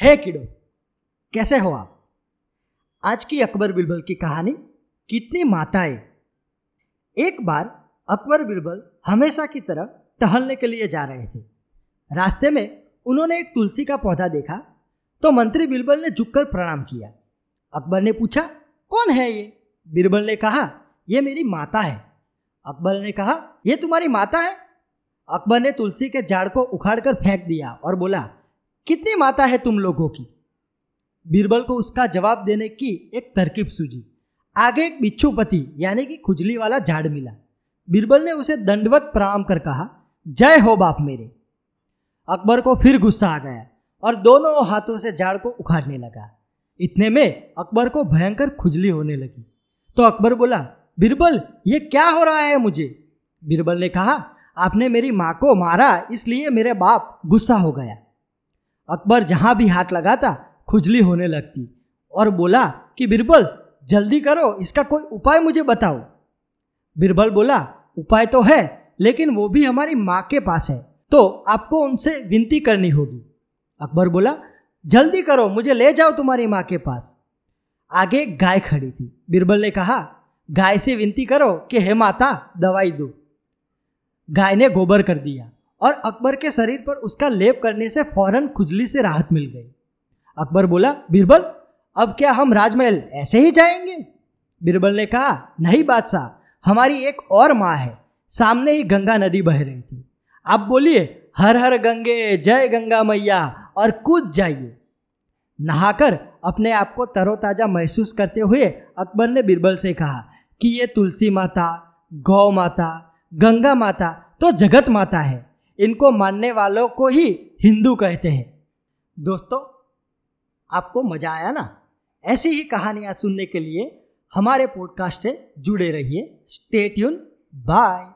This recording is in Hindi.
हे किडो, कैसे हो आप? आज की अकबर बिरबल की कहानी, कितनी माताएँ। एक बार अकबर बिरबल हमेशा की तरह टहलने के लिए जा रहे थे। रास्ते में उन्होंने एक तुलसी का पौधा देखा तो मंत्री बिरबल ने झुककर प्रणाम किया। अकबर ने पूछा, कौन है ये? बिरबल ने कहा यह मेरी माता है। अकबर ने कहा यह तुम्हारी माता है? अकबर ने तुलसी के झाड़ को उखाड़कर फेंक दिया और बोला कितनी माता है तुम लोगों की? बीरबल को उसका जवाब देने की एक तरकीब सूझी। आगे एक बिच्छुपति यानी कि खुजली वाला झाड़ मिला। बीरबल ने उसे दंडवत प्रणाम कर कहा, जय हो बाप मेरे। अकबर को फिर गुस्सा आ गया और दोनों हाथों से झाड़ को उखाड़ने लगा। इतने में अकबर को भयंकर खुजली होने लगी। तो अकबर बोला, बीरबल, ये क्या हो रहा है मुझे? बीरबल ने कहा, आपने मेरी माँ को मारा, इसलिए मेरे बाप गुस्सा हो गया। अकबर जहाँ भी हाथ लगाता, खुजली होने लगती और बोला कि, बिरबल, जल्दी करो, इसका कोई उपाय मुझे बताओ। बिरबल बोला, उपाय तो है, लेकिन वो भी हमारी माँ के पास है तो आपको उनसे विनती करनी होगी। अकबर बोला, जल्दी करो, मुझे ले जाओ तुम्हारी माँ के पास। आगे गाय खड़ी थी। बिरबल ने कहा, गाय से विनती करो कि, हे माता, दवाई दो। गाय ने गोबर कर दिया। और अकबर के शरीर पर उसका लेप करने से फ़ौरन खुजली से राहत मिल गई। अकबर बोला, बीरबल, अब क्या हम राजमहल ऐसे ही जाएँगे? बीरबल ने कहा, नहीं बादशाह, हमारी एक और माँ है। सामने ही गंगा नदी बह रही थी। आप बोलिए, हर हर गंगे, जय गंगा मैया, और कूद जाइए। नहाकर अपने आप को तरोताज़ा महसूस करते हुए अकबर ने बीरबल से कहा कि ये तुलसी माता, गौ माता, गंगा माता तो जगत माता है। इनको मानने वालों को ही हिंदू कहते हैं। दोस्तों, आपको मज़ा आया ना? ऐसी ही कहानियाँ सुनने के लिए हमारे पॉडकास्ट से जुड़े रहिए। Stay tuned bye